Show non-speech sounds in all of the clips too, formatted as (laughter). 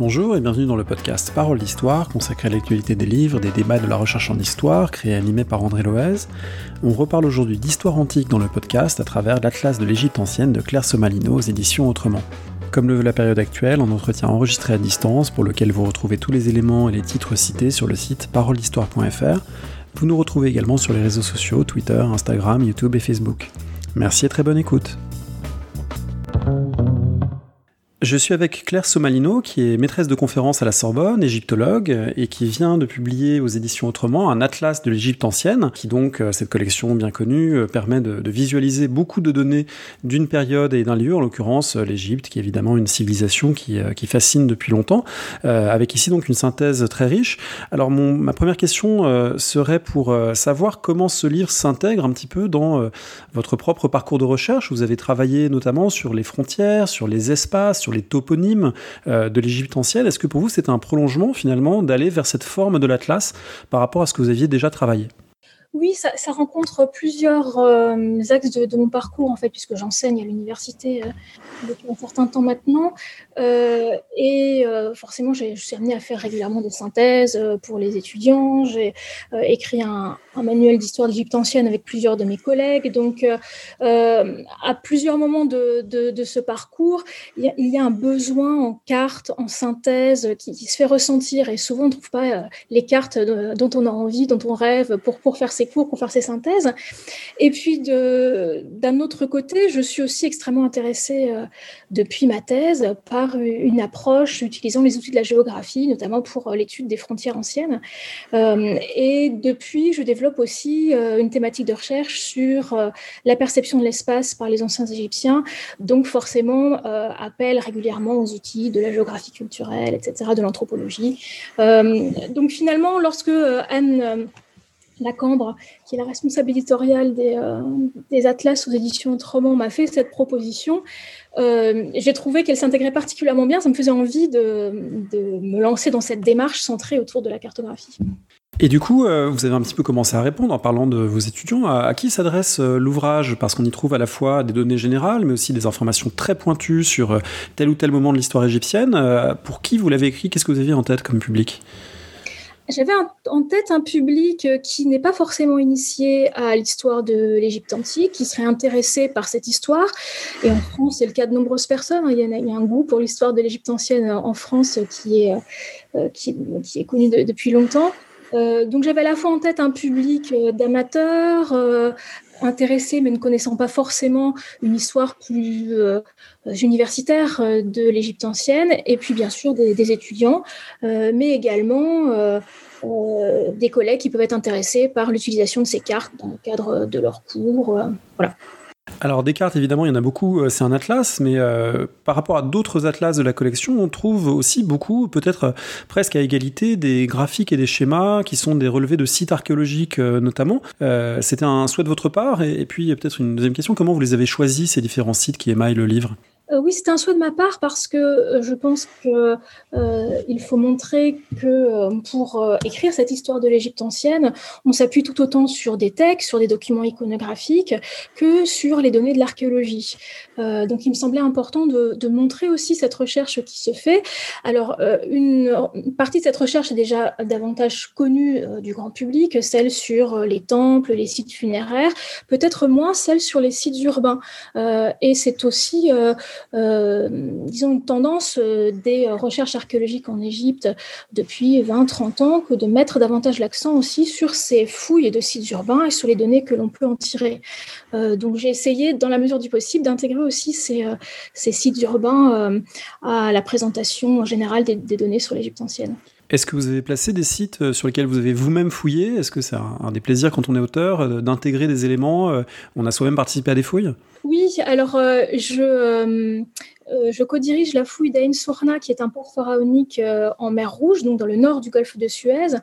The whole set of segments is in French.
Bonjour et bienvenue dans le podcast Parole d'Histoire, consacré à l'actualité des livres, des débats de la recherche en histoire, créé et animé par André Loez. On reparle aujourd'hui d'histoire antique dans le podcast à travers l'Atlas de l'Égypte ancienne de Claire Somalino aux éditions Autrement. Comme le veut la période actuelle, un entretien enregistré à distance pour lequel vous retrouvez tous les éléments et les titres cités sur le site paroledhistoire.fr. Vous nous retrouvez également sur les réseaux sociaux, Twitter, Instagram, YouTube et Facebook. Merci et très bonne écoute. Je suis avec Claire Somalino, qui est maîtresse de conférence à la Sorbonne, égyptologue, et qui vient de publier aux éditions Autrement un atlas de l'Égypte ancienne, qui donc, euh, cette collection bien connue, euh, permet de, visualiser beaucoup de données d'une période et d'un lieu, en l'occurrence euh, l'Égypte, qui est évidemment une civilisation qui, fascine depuis longtemps, avec ici donc une synthèse très riche. Alors ma première question serait pour savoir comment ce livre s'intègre un petit peu dans votre propre parcours de recherche. Vous avez travaillé notamment sur les frontières, sur les espaces, les toponymes euh, de l'Égypte ancienne. Est-ce que pour vous, c'est un prolongement finalement d'aller vers cette forme de l'Atlas par rapport à ce que vous aviez déjà travaillé? Oui, ça, rencontre plusieurs euh, axes de, mon parcours, en fait, puisque j'enseigne à l'université euh, depuis un certain temps maintenant. Euh, et forcément, je suis amenée à faire régulièrement des synthèses pour les étudiants. J'ai écrit un, manuel d'histoire d'Égypte ancienne avec plusieurs de mes collègues. Donc, à plusieurs moments de, ce parcours, il y, a, un besoin en cartes, en synthèse qui, se fait ressentir. Et souvent, on ne trouve pas les cartes dont on a envie, dont on rêve pour, pour faire ses cours, pour faire ses synthèses. Et puis, d'un autre côté, je suis aussi extrêmement intéressée euh, depuis ma thèse par une approche utilisant les outils de la géographie, notamment pour euh, l'étude des frontières anciennes. Euh, et depuis, je développe aussi une thématique de recherche sur la perception de l'espace par les anciens Égyptiens, donc forcément appel régulièrement aux outils de la géographie culturelle, etc., de l'anthropologie. donc finalement, lorsque Anne la Cambre, qui est la responsable éditoriale des, euh, des Atlas aux éditions Autrement, m'a fait cette proposition. Euh, j'ai trouvé qu'elle s'intégrait particulièrement bien. Ça me faisait envie de, me lancer dans cette démarche centrée autour de la cartographie. Et du coup, euh, vous avez un petit peu commencé à répondre en parlant de vos étudiants. À, qui s'adresse l'ouvrage? Parce qu'on y trouve à la fois des données générales, mais aussi des informations très pointues sur tel ou tel moment de l'histoire égyptienne. pour qui vous l'avez écrit? Qu'est-ce que vous aviez en tête comme public? J'avais en tête un public euh, qui n'est pas forcément initié à l'histoire de l'Égypte antique, qui serait intéressé par cette histoire. Et en France, c'est le cas de nombreuses personnes. Il y a, un goût pour l'histoire de l'Égypte ancienne en France qui est, euh, qui, est connu depuis longtemps. Euh, donc j'avais à la fois en tête un public d'amateurs, intéressés mais ne connaissant pas forcément une histoire plus euh, universitaire euh, de l'Égypte ancienne, et puis bien sûr des, étudiants, euh, mais également des collègues qui peuvent être intéressés par l'utilisation de ces cartes dans le cadre de leurs cours. voilà. Alors Descartes, évidemment, il y en a beaucoup, euh, c'est un atlas, mais euh, par rapport à d'autres atlas de la collection, on trouve aussi beaucoup, peut-être euh, presque à égalité, des graphiques et des schémas qui sont des relevés de sites archéologiques notamment. C'était un souhait de votre part, et, et puis peut-être une deuxième question, comment vous les avez choisis, ces différents sites qui émaillent le livre? Oui, c'est un souhait de ma part parce que euh, je pense qu'il euh, faut montrer que pour écrire cette histoire de l'Égypte ancienne, on s'appuie tout autant sur des textes, sur des documents iconographiques que sur les données de l'archéologie. donc, il me semblait important de, montrer aussi cette recherche qui se fait. Alors, une, partie de cette recherche est déjà davantage connue du grand public, celle sur les temples, les sites funéraires, peut-être moins celle sur les sites urbains. et c'est aussi euh, disons, une tendance euh, des recherches archéologiques en Égypte depuis 20-30 ans que de mettre davantage l'accent aussi sur ces fouilles de sites urbains et sur les données que l'on peut en tirer. Euh, donc j'ai essayé, dans la mesure du possible, d'intégrer aussi ces, ces, sites urbains à la présentation générale des, des données sur l'Égypte ancienne. Est-ce que vous avez placé des sites sur lesquels vous avez vous-même fouillé? Est-ce que c'est un, des plaisirs quand on est auteur d'intégrer des éléments On a soi-même participé à des fouilles? Oui, alors euh, je, euh, euh, je co-dirige la fouille d'Ain Sourna, qui est un port pharaonique en mer Rouge, donc dans le nord du golfe de Suez.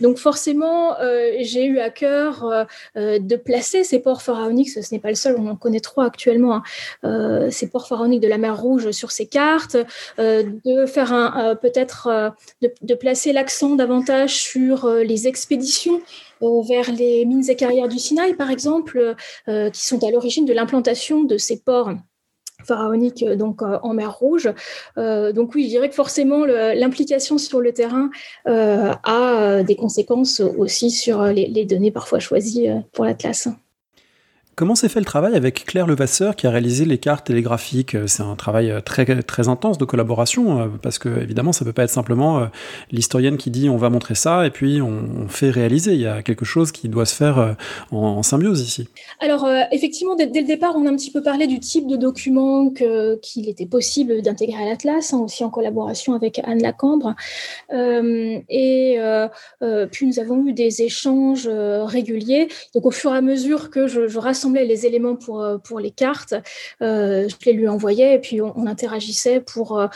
Donc forcément, j'ai eu à cœur de placer ces ports pharaoniques, ce, n'est pas le seul, on en connaît trois actuellement, hein, ces ports pharaoniques de la mer Rouge sur ces cartes, de faire peut-être de, de, placer l'accent davantage sur les expéditions vers les mines et carrières du Sinaï, par exemple, euh, qui sont à l'origine de l'implantation de ces ports pharaonique donc en mer Rouge. donc oui, je dirais que forcément l'implication sur le terrain a des conséquences aussi sur les, les données parfois choisies pour l'Atlas. Comment s'est fait le travail avec Claire Levasseur qui a réalisé les cartes télégraphiques? C'est un travail euh, très, très intense de collaboration euh, parce que évidemment ça peut pas être simplement euh, l'historienne qui dit on va montrer ça et puis on, fait réaliser. Il y a quelque chose qui doit se faire en, symbiose ici. Alors effectivement dès, le départ on a un petit peu parlé du type de document qu'il était possible d'intégrer à l'Atlas, hein, aussi en collaboration avec Anne Lacambre. et puis nous avons eu des échanges réguliers. Donc au fur et à mesure que je, je les éléments pour, euh, pour les cartes, euh, je les lui envoyais et puis on, interagissait pour euh,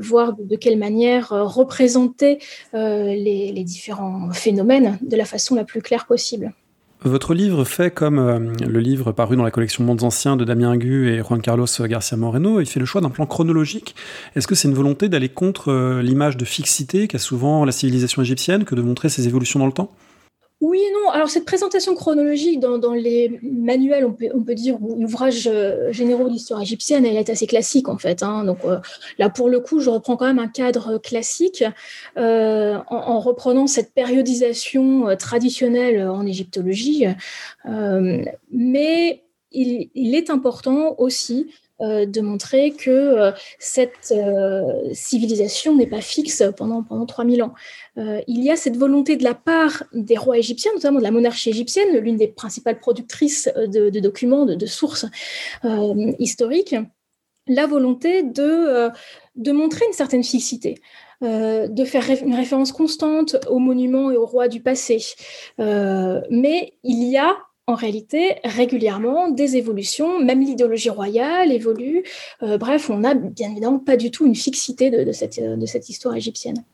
voir de, quelle manière représenter les, les différents phénomènes de la façon la plus claire possible. Votre livre fait comme le livre paru dans la collection Mondes Anciens de Damien Ingu et Juan Carlos Garcia Moreno, il fait le choix d'un plan chronologique. Est-ce que c'est une volonté d'aller contre l'image de fixité qu'a souvent la civilisation égyptienne que de montrer ses évolutions dans le temps? Oui et non. Alors, cette présentation chronologique dans, les manuels, on peut, dire, ou ouvrages euh, généraux d'histoire égyptienne, elle est assez classique, en fait. Hein. Donc, euh, là, pour le coup, je reprends quand même un cadre classique euh, en, reprenant cette périodisation traditionnelle en égyptologie. mais il, est important aussi euh, de montrer que euh, cette euh, civilisation n'est pas fixe pendant, pendant 3000 ans. il y a cette volonté de la part des rois égyptiens, notamment de la monarchie égyptienne, l'une des principales productrices de, documents, de, sources historiques, la volonté de, de montrer une certaine fixité. de faire une référence constante aux monuments et aux rois du passé. mais il y a en réalité régulièrement des évolutions, même l'idéologie royale évolue. Euh, bref, on n'a bien évidemment pas du tout une fixité de, de cette histoire égyptienne.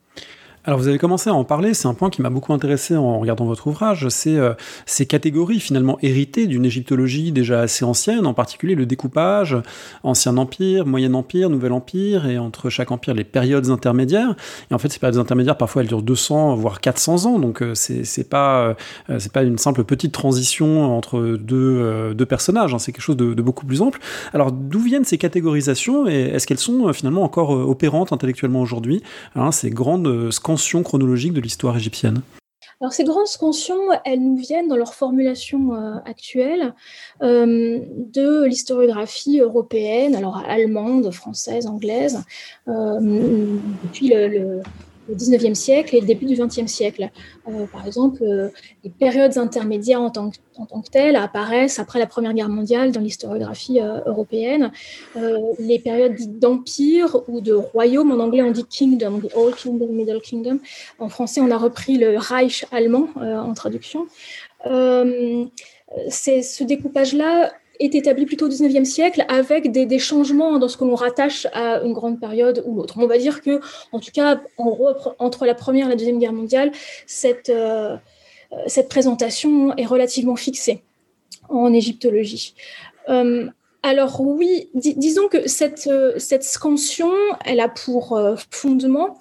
Alors vous avez commencé à en parler, c'est un point qui m'a beaucoup intéressé en regardant votre ouvrage, c'est euh, ces catégories finalement héritées d'une égyptologie déjà assez ancienne, en particulier le découpage, ancien empire, moyen empire, nouvel empire, et entre chaque empire les périodes intermédiaires. Et en fait ces périodes intermédiaires parfois elles durent 200 voire 400 ans, donc euh, c'est pas euh, pas une simple petite transition entre deux, deux personnages, hein, c'est quelque chose de, beaucoup plus ample. Alors d'où viennent ces catégorisations et est-ce qu'elles sont finalement encore opérantes intellectuellement aujourd'hui, hein, ces grandes chronologique de l'histoire égyptienne. Alors ces grandes scansions, elles nous viennent dans leur formulation euh, actuelle euh, de l'historiographie européenne, alors allemande, française, anglaise, euh, depuis le, au XIXe siècle et le début du XXe siècle. Euh, par exemple, euh, les périodes intermédiaires en tant, que, telles apparaissent après la Première Guerre mondiale dans l'historiographie euh, européenne. les périodes d'empire ou de royaume, en anglais on dit kingdom, the Old Kingdom, Middle Kingdom. En français, on a repris le Reich allemand en traduction. c'est ce découpage-là est établi plutôt au XIXe siècle avec des, changements dans ce que l'on rattache à une grande période ou l'autre. On va dire que, en tout cas, entre la Première et la Deuxième Guerre mondiale, cette, euh, présentation est relativement fixée en égyptologie. Euh, alors oui, disons que cette, cette scansion, elle a pour euh, fondement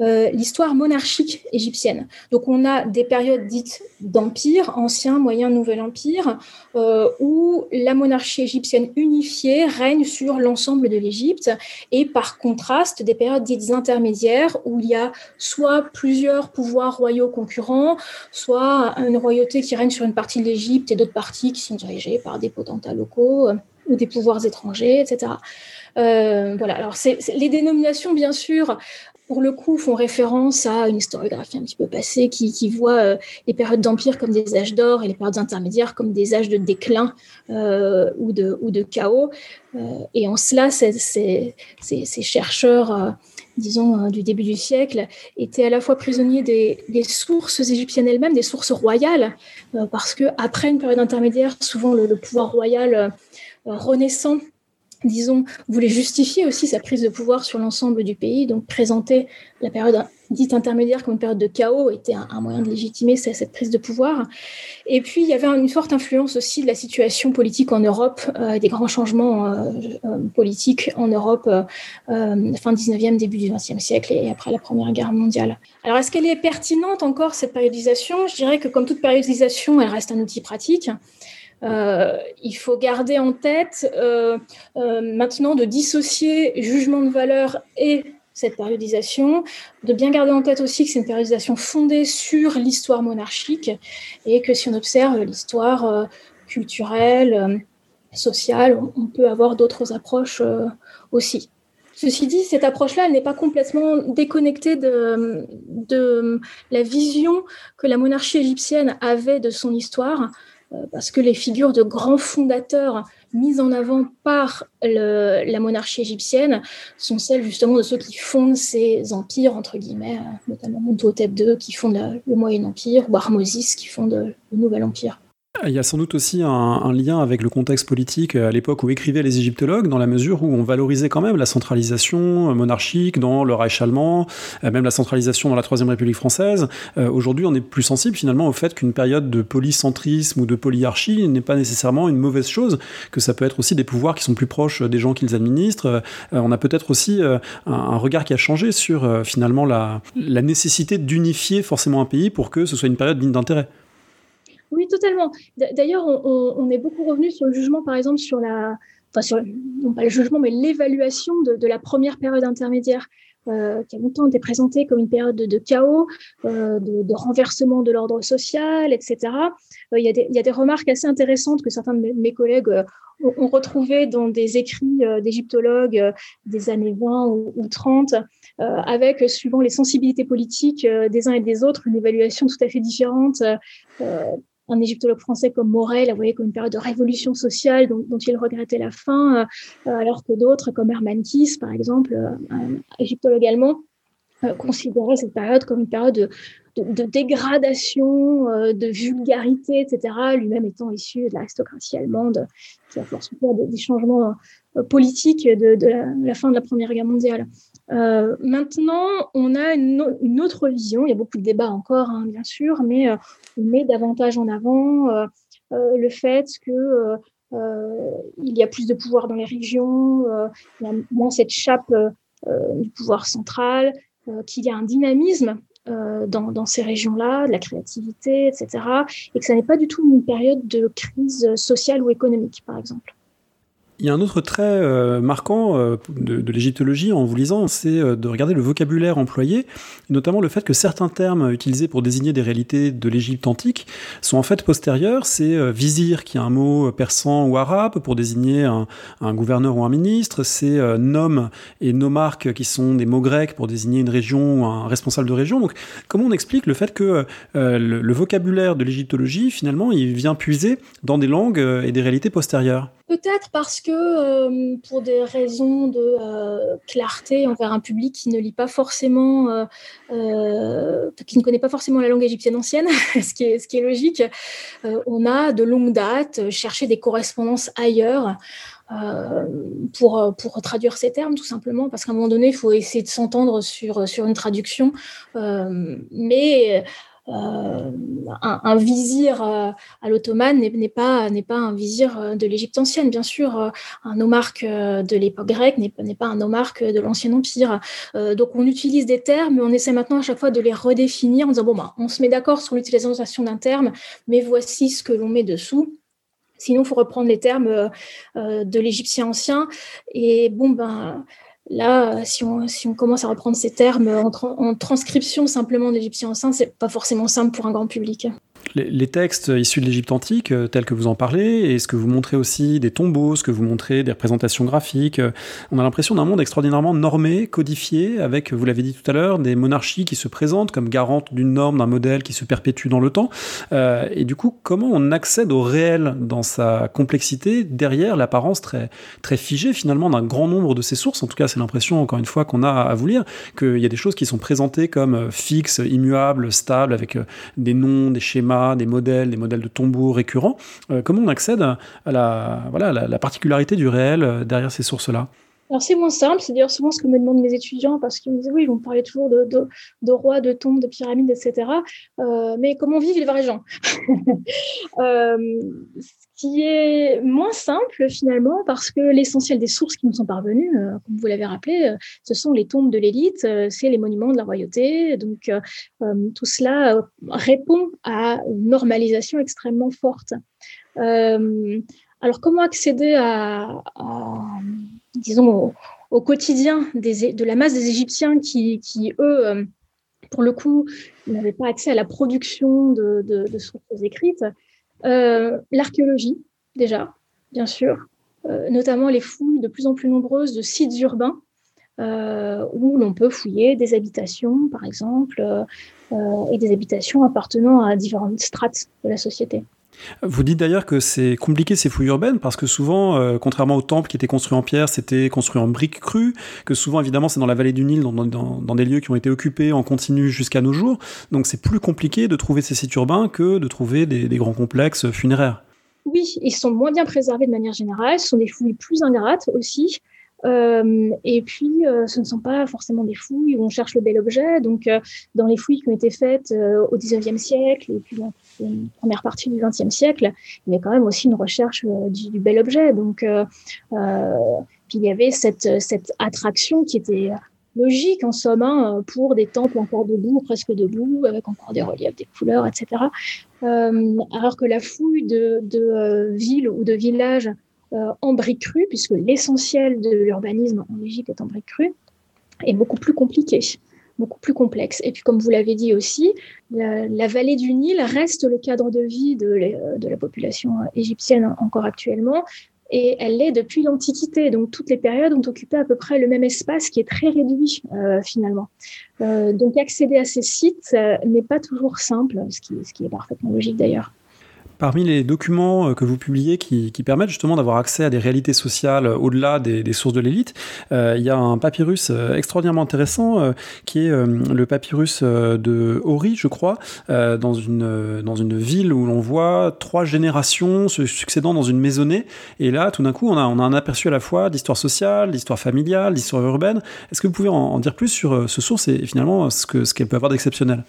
euh, l'histoire monarchique égyptienne. Donc on a des périodes dites d'empire, ancien, moyen, nouvel empire, euh, où la monarchie égyptienne unifiée règne sur l'ensemble de l'Égypte, et par contraste des périodes dites intermédiaires, où il y a soit plusieurs pouvoirs royaux concurrents, soit une royauté qui règne sur une partie de l'Égypte et d'autres parties qui sont dirigées par des potentats locaux euh, ou des pouvoirs étrangers, etc. voilà. Alors, c'est, les dénominations, bien sûr, pour le coup, font référence à une historiographie un petit peu passée qui, voit euh, les périodes d'empire comme des âges d'or et les périodes intermédiaires comme des âges de déclin euh, ou, de, chaos. Euh, et en cela, ces, chercheurs, disons, du début du siècle, étaient à la fois prisonniers des, sources égyptiennes elles-mêmes, des sources royales, parce que après une période intermédiaire, souvent le pouvoir royal renaissant disons, voulait justifier aussi sa prise de pouvoir sur l'ensemble du pays. Donc, présenter la période dite intermédiaire comme une période de chaos était un, moyen de légitimer cette, prise de pouvoir. Et puis, il y avait une forte influence aussi de la situation politique en Europe, euh, des grands changements euh, euh, politiques en Europe, fin 19e, début du 20e siècle et après la Première Guerre mondiale. Alors, est-ce qu'elle est pertinente encore, cette périodisation? Je dirais que comme toute périodisation, elle reste un outil pratique. Il faut garder en tête maintenant de dissocier jugement de valeur et cette périodisation, de bien garder en tête aussi que c'est une périodisation fondée sur l'histoire monarchique et que si on observe l'histoire euh, culturelle, euh, sociale, on peut avoir d'autres approches euh, aussi. Ceci dit, cette approche-là, n'est pas complètement déconnectée de, la vision que la monarchie égyptienne avait de son histoire, parce que les figures de grands fondateurs mises en avant par la monarchie égyptienne sont celles justement de ceux qui fondent ces empires, entre guillemets, euh, notamment Montotep II qui fonde le Moyen Empire, ou Harmosis qui fonde le Nouvel Empire. Il y a sans doute aussi un, lien avec le contexte politique à l'époque où écrivaient les égyptologues, dans la mesure où on valorisait quand même la centralisation monarchique dans le Reich allemand, euh, même la centralisation dans la Troisième République française. Euh, aujourd'hui, on est plus sensible finalement au fait qu'une période de polycentrisme ou de polyarchie n'est pas nécessairement une mauvaise chose, que ça peut être aussi des pouvoirs qui sont plus proches des gens qu'ils administrent. Euh, on a peut-être aussi un, regard qui a changé sur finalement la, la nécessité d'unifier forcément un pays pour que ce soit une période digne d'intérêt. Oui, totalement. D'ailleurs, on, est beaucoup revenu sur le jugement, par exemple, sur la, enfin sur, non pas le jugement, mais l'évaluation de, la première période intermédiaire. Euh, qui a longtemps été présentée comme une période de, chaos, euh, de, renversement de l'ordre social, etc. Euh, il, y a des, remarques assez intéressantes que certains de mes, collègues ont, retrouvées dans des écrits d'égyptologues des années 20 ou, ou 30, avec, suivant les sensibilités politiques des uns et des autres, une évaluation tout à fait différente un égyptologue français comme Morel a voyé comme une période de révolution sociale dont, il regrettait la fin, euh, alors que d'autres, comme Hermann Kiss, par exemple, euh, un égyptologue allemand, euh, considérait cette période comme une période de, dégradation, de vulgarité, etc., lui-même étant issu de l'aristocratie allemande, qui a forcé des, changements politiques de, la, fin de la Première Guerre mondiale. maintenant, on a une, autre vision. Il y a beaucoup de débats encore, hein, bien sûr, mais met davantage en avant euh, euh, le fait que euh, il y a plus de pouvoir dans les régions, il y a moins cette chape du pouvoir central, qu'il y a un dynamisme dans, dans, ces régions-là, de la créativité, etc., et que ça n'est pas du tout une période de crise sociale ou économique, par exemple. Il y a un autre trait euh, marquant euh, de, l'égyptologie en vous lisant, c'est euh, de regarder le vocabulaire employé, notamment le fait que certains termes utilisés pour désigner des réalités de l'Égypte antique sont en fait postérieurs. C'est vizir qui est un mot persan ou arabe pour désigner un, gouverneur ou un ministre. C'est nom et nomarque qui sont des mots grecs pour désigner une région ou un responsable de région. Donc comment on explique le fait que le, le, vocabulaire de l'égyptologie finalement il vient puiser dans des langues et des réalités postérieures? Peut-être parce que euh, pour des raisons de euh, clarté envers un public qui ne lit pas forcément, euh, qui ne connaît pas forcément la langue égyptienne ancienne, (laughs) ce, qui est, logique, on a de longue date cherché des correspondances ailleurs. pour, pour traduire ces termes, tout simplement, parce qu'à un moment donné, il faut essayer de s'entendre sur, sur une traduction. mais euh, un, vizir euh, à l'ottomane n'est pas, un vizir euh, de l'Égypte ancienne, bien sûr. Un nomarque de l'époque grecque n'est pas un nomarque de l'Ancien Empire. donc on utilise des termes, mais on essaie maintenant à chaque fois de les redéfinir en disant, bon, bah, on se met d'accord sur l'utilisation d'un terme, mais voici ce que l'on met dessous. Sinon, il faut reprendre les termes de l'égyptien ancien. Et bon, ben, Là, si on, si on, commence à reprendre ces termes en, en transcription simplement de l'égyptien ancien, c'est pas forcément simple pour un grand public les, textes issus de l'Égypte antique, euh, tels que vous en parlez, et ce que vous montrez aussi des tombeaux, ce que vous montrez des représentations graphiques, euh, on a l'impression d'un monde extraordinairement normé, codifié, avec, vous l'avez dit tout à l'heure, des monarchies qui se présentent comme garantes d'une norme, d'un modèle qui se perpétue dans le temps. Euh, et du coup, comment on accède au réel dans sa complexité derrière l'apparence très, très figée finalement d'un grand nombre de ces sources? En tout cas, c'est l'impression, encore une fois, qu'on a à vous lire, qu'il y a des choses qui sont présentées comme fixes, immuables, stables, avec des noms, des schémas des modèles, des modèles de tombeaux récurrents. Euh, comment on accède à la, voilà, la, particularité du réel euh, derrière ces sources-là? Alors c'est moins simple, c'est d'ailleurs souvent ce que me demandent mes étudiants parce qu'ils me disent oui, ils vont parler toujours de, de, rois, de tombes, de pyramides, etc. Euh, mais comment vivent les vrais gens? (laughs) qui est moins simple finalement parce que l'essentiel des sources qui nous sont parvenues, euh, comme vous l'avez rappelé, euh, ce sont les tombes de l'élite, euh, c'est les monuments de la royauté. Donc tout cela répond à une normalisation extrêmement forte. alors comment accéder à, disons, au, quotidien de la masse des Égyptiens qui, eux, pour le coup, n'avaient pas accès à la production de, sources écrites? L'archéologie, déjà, bien sûr, euh, notamment les fouilles de plus en plus nombreuses de sites urbains euh, où l'on peut fouiller des habitations, par exemple, et des habitations appartenant à différentes strates de la société. Vous dites d'ailleurs que c'est compliqué ces fouilles urbaines parce que souvent, euh, contrairement aux temples qui étaient construits en pierre, c'était construit en briques crues, que souvent évidemment c'est dans la vallée du Nil, dans, des lieux qui ont été occupés en continu jusqu'à nos jours. Donc c'est plus compliqué de trouver ces sites urbains que de trouver des, grands complexes funéraires. Oui, ils sont moins bien préservés de manière générale, ce sont des fouilles plus ingrates aussi. Euh, et puis, euh, ce ne sont pas forcément des fouilles où on cherche le bel objet. Donc, euh, dans les fouilles qui ont été faites au XIXe siècle et puis dans la première partie du XXe siècle, il y avait quand même aussi une recherche du, bel objet. Donc, il y avait cette, attraction qui était logique en somme hein, pour des temples encore debout, presque debout, avec encore des reliefs, des couleurs, etc. alors que la fouille de, de villes ou de villages en briques crues, puisque l'essentiel de l'urbanisme en Égypte est en briques crues, est beaucoup plus compliqué beaucoup plus complexe. Et puis, comme vous l'avez dit aussi, la, vallée du Nil reste le cadre de vie de, la population égyptienne encore actuellement, et elle l'est depuis l'Antiquité. Donc, toutes les périodes ont occupé à peu près le même espace qui est très réduit euh, finalement. Euh, donc, accéder à ces sites n'est pas toujours simple, ce qui est parfaitement logique d'ailleurs. Parmi les documents euh, que vous publiez qui, permettent justement d'avoir accès à des réalités sociales euh, au-delà des, sources de l'élite, euh, il y a un papyrus extraordinairement intéressant qui est le papyrus de Hori, je crois, dans, une, dans une ville où l'on voit trois générations se succédant dans une maisonnée. Et là, tout d'un coup, on a, on a un aperçu à la fois d'histoire sociale, d'histoire familiale, d'histoire urbaine. Est-ce que vous pouvez en, dire plus sur ce source et finalement ce qu'elle ce qu'elle peut avoir d'exceptionnel?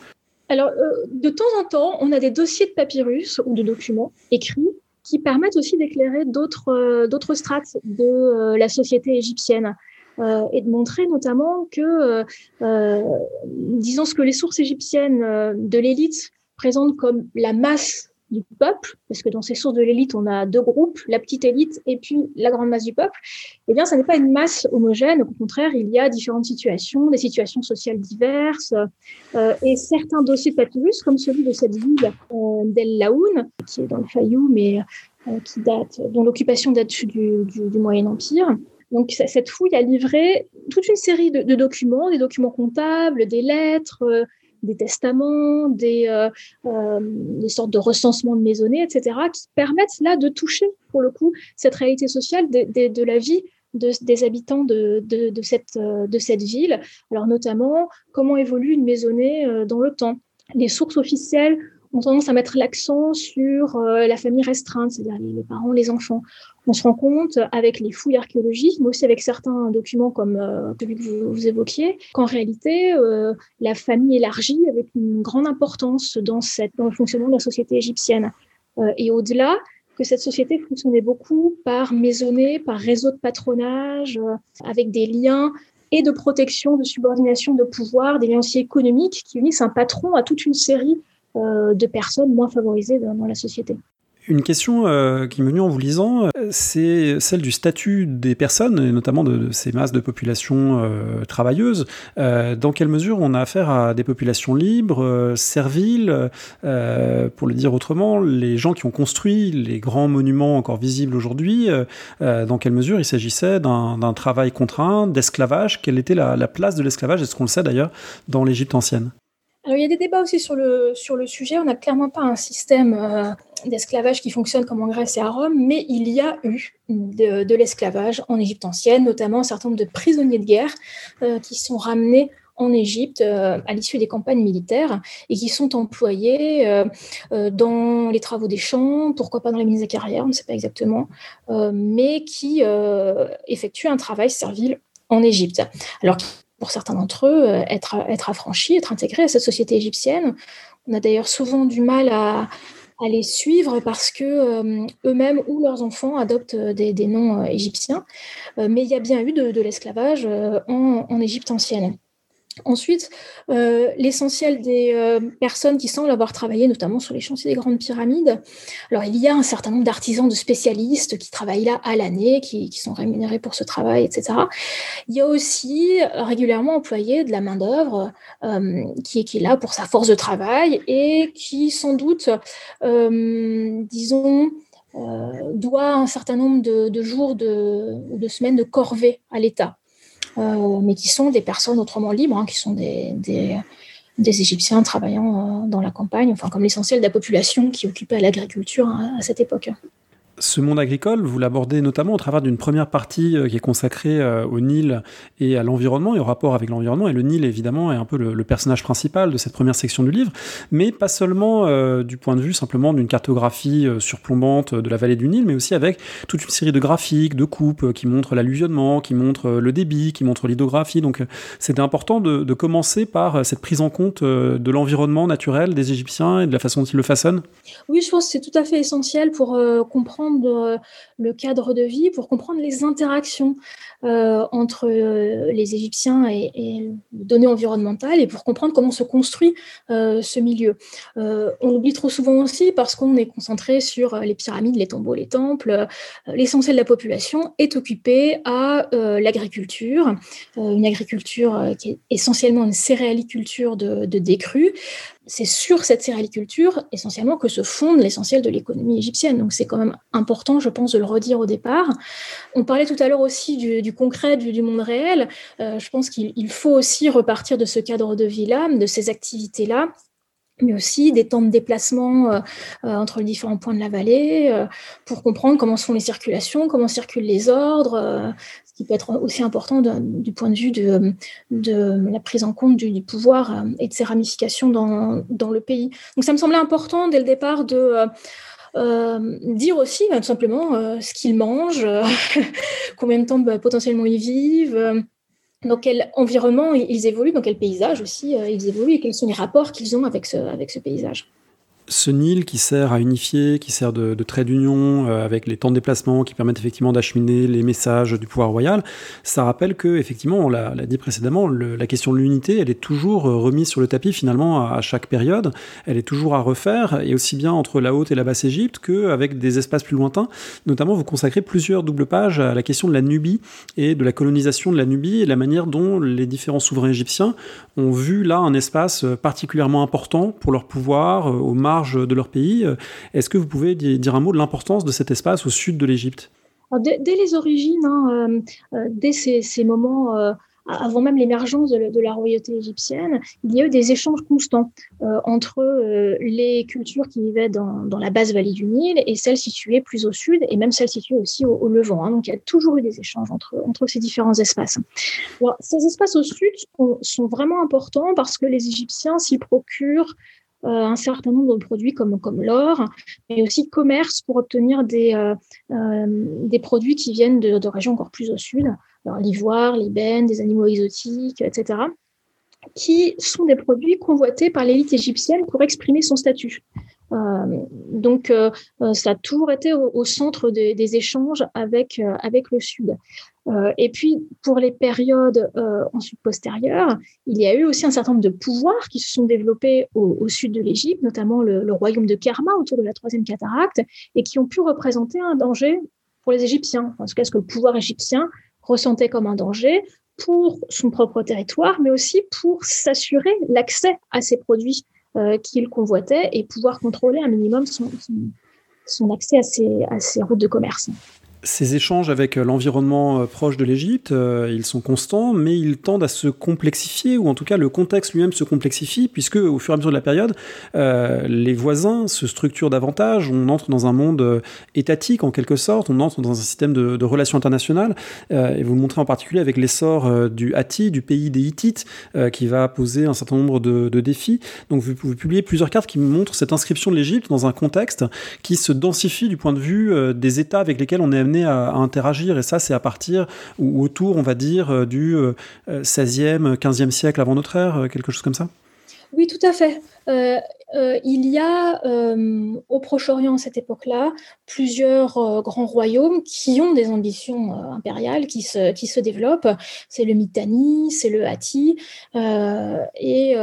Alors, euh, de temps en temps, on a des dossiers de papyrus ou de documents écrits qui permettent aussi d'éclairer d'autres euh, strates de euh, la société égyptienne. et de montrer notamment que, disons ce que les sources égyptiennes de l'élite présentent comme la masse du peuple, parce que dans ces sources de l'élite, on a deux groupes, la petite élite et puis la grande masse du peuple, eh bien, ça n'est pas une masse homogène. Au contraire, il y a différentes situations, des situations sociales diverses, euh, et certains dossiers de papyrus, comme celui de cette ville euh, d'El Laoun, qui est dans le Fayou, mais euh, qui date, dont l'occupation date du, du, Moyen Empire. Donc, cette fouille a livré toute une série de, de documents, des documents comptables, des lettres, des testaments, des, euh, euh, des sortes de recensements de maisonnées, etc., qui permettent là de toucher, pour le coup, cette réalité sociale de, la vie de, des habitants euh, de cette ville. Alors notamment, comment évolue une maisonnée dans le temps? Les sources officielles ont tendance à mettre l'accent sur la famille restreinte, c'est-à-dire les, parents, les enfants on se rend compte avec les fouilles archéologiques, mais aussi avec certains documents comme euh, celui que vous, évoquiez, qu'en réalité, euh, la famille élargie avait une grande importance dans, cette, dans le fonctionnement de la société égyptienne. Euh, et au-delà, que cette société fonctionnait beaucoup par maisonnée, par réseau de patronage, avec des liens et de protection, de subordination de pouvoir, des liens aussi économiques qui unissent un patron à toute une série de personnes moins favorisées dans la société. Une question euh, qui m'est venue en vous lisant, euh, c'est celle du statut des personnes, et notamment de, ces masses de population euh, travailleuses. dans quelle mesure on a affaire à des populations libres, serviles Pour le dire autrement, les gens qui ont construit les grands monuments encore visibles aujourd'hui, dans quelle mesure il s'agissait d'un travail contraint, d'esclavage? Quelle était la, la place de l'esclavage? Est-ce qu'on le sait d'ailleurs dans l'Égypte ancienne? Alors, il y a des débats aussi sur le, sur le sujet. On n'a clairement pas un système euh, d'esclavage qui fonctionne comme en Grèce et à Rome, mais il y a eu de, l'esclavage en Égypte ancienne, notamment un certain nombre de prisonniers de guerre euh, qui sont ramenés en Égypte euh, à l'issue des campagnes militaires et qui sont employés dans les travaux des champs, pourquoi pas dans les mines de carrière, on ne sait pas exactement, mais qui effectuent un travail servile en Égypte. Alors pour certains d'entre eux, euh, être, être affranchis, être intégrés à cette société égyptienne. On a d'ailleurs souvent du mal à, les suivre parce que eux-mêmes ou leurs enfants adoptent des, noms égyptiens. mais il y a bien eu de, l'esclavage en Égypte ancienne. Ensuite, euh, l'essentiel des euh, personnes qui semblent avoir travaillé notamment sur les chantiers des grandes pyramides. Alors, il y a un certain nombre d'artisans, de spécialistes qui travaillent là à l'année, qui, sont rémunérés pour ce travail, etc. Il y a aussi régulièrement employé de la main-d'œuvre euh, qui, est là pour sa force de travail et qui, sans doute, disons, doit un certain nombre de, jours ou de semaines de corvée à l'État. Euh, mais qui sont des personnes autrement libres, hein, qui sont des, Égyptiens travaillant euh, dans la campagne, enfin comme l'essentiel de la population qui occupait l'agriculture hein, à cette époque ce monde agricole, vous l'abordez notamment au travers d'une première partie euh, qui est consacrée euh, au Nil et à l'environnement et au rapport avec l'environnement. Et le Nil, évidemment, est un peu le, personnage principal de cette première section du livre, mais pas seulement euh, du point de vue simplement d'une cartographie surplombante de la vallée du Nil, mais aussi avec toute une série de graphiques, de coupes qui montrent l'alluvionnement, qui montrent le débit, qui montrent l'hydrographie. Donc c'était important de, de, commencer par cette prise en compte de l'environnement naturel des Égyptiens et de la façon dont ils le façonnent. Oui, je pense que c'est tout à fait essentiel pour comprendre euh, le cadre de vie, pour comprendre les interactions euh, entre euh, les Égyptiens et, les données environnementales et pour comprendre comment se construit ce milieu. on l'oublie trop souvent aussi parce qu'on est concentré sur les pyramides, les tombeaux, les temples. L'essentiel de la population est occupé à l'agriculture, une agriculture qui est essentiellement une céréaliculture de, de décrue, c'est sur cette céréaliculture essentiellement que se fonde l'essentiel de l'économie égyptienne. Donc c'est quand même important, je pense, de le redire au départ. On parlait tout à l'heure aussi du, concret, du, monde réel. Euh, je pense qu'il faut aussi repartir de ce cadre de vie-là, de ces activités-là mais aussi des temps de déplacement euh, euh, entre les différents points de la vallée, pour comprendre comment se font les circulations, comment circulent les ordres, ce qui peut être aussi important du point de vue de, de la prise en compte du, pouvoir euh, et de ses ramifications dans, dans, le pays. Donc ça me semblait important dès le départ de... Euh, euh, dire aussi tout simplement ce qu'ils mangent, (laughs) combien de temps bah, potentiellement ils vivent, dans quel environnement ils évoluent, dans quel paysage aussi ils évoluent et quels sont les rapports qu'ils ont avec ce, avec ce paysage ce Nil qui sert à unifier, qui sert de, trait d'union euh, avec les temps de déplacement qui permettent effectivement d'acheminer les messages du pouvoir royal, ça rappelle que effectivement, on l'a dit précédemment, la question de l'unité, elle est toujours euh, remise sur le tapis finalement à, chaque période. Elle est toujours à refaire et aussi bien entre la haute et la basse Égypte qu'avec des espaces plus lointains. Notamment, vous consacrez plusieurs doubles pages à la question de la Nubie et de la colonisation de la Nubie et la manière dont les différents souverains égyptiens ont vu là un espace particulièrement important pour leur pouvoir euh, au de leur pays. Euh, est-ce que vous pouvez dire un mot de l'importance de cet espace au sud de l'Égypte? Dès, les origines, hein, euh, euh, dès ces, moments avant même l'émergence de, la royauté égyptienne, il y a eu des échanges constants entre les cultures qui vivaient dans, la basse vallée du Nil et celles situées plus au sud, et même celles situées aussi au, Levant. Hein. Donc il y a toujours eu des échanges entre, ces différents espaces. ces espaces au sud sont, vraiment importants parce que les Égyptiens s'y procurent un certain nombre de produits comme, comme l'or, mais aussi commerce pour obtenir des, euh, euh, des produits qui viennent de, de, régions encore plus au sud, l'ivoire, l'ébène, des animaux exotiques, etc., qui sont des produits convoités par l'élite égyptienne pour exprimer son statut. Euh, donc, euh, ça a toujours été au, centre des, échanges avec, avec le Sud. Euh, et puis, pour les périodes euh, ensuite postérieures, il y a eu aussi un certain nombre de pouvoirs qui se sont développés au, sud de l'Égypte, notamment le, royaume de Kerma autour de la troisième cataracte, et qui ont pu représenter un danger pour les Égyptiens. En tout cas, ce que le pouvoir égyptien ressentait comme un danger pour son propre territoire, mais aussi pour s'assurer l'accès à ces produits euh, qu'il convoitait et pouvoir contrôler un minimum son, son, accès à ces, à ces routes de commerce. Ces échanges avec euh, l'environnement euh, proche de l'Égypte, euh, ils sont constants, mais ils tendent à se complexifier, ou en tout cas le contexte lui-même se complexifie, puisque au fur et à mesure de la période, les voisins se structurent davantage, on entre dans un monde étatique en quelque sorte, on entre dans un système de, relations internationales, et vous le montrez en particulier avec l'essor du Hatti, du pays des Hittites, qui va poser un certain nombre de, défis. Donc vous, pouvez publier plusieurs cartes qui montrent cette inscription de l'Égypte dans un contexte qui se densifie du point de vue des États avec lesquels on est amené à, interagir. Et ça, c'est à partir ou autour, on va dire, euh, du 16e, euh, 15e siècle avant notre ère, euh, quelque chose comme ça? Oui, tout à fait. euh, il y a euh, au Proche-Orient à cette époque-là plusieurs euh, grands royaumes qui ont des ambitions impériales qui se, qui se développent. C'est le Mitanni, c'est le Hatti. et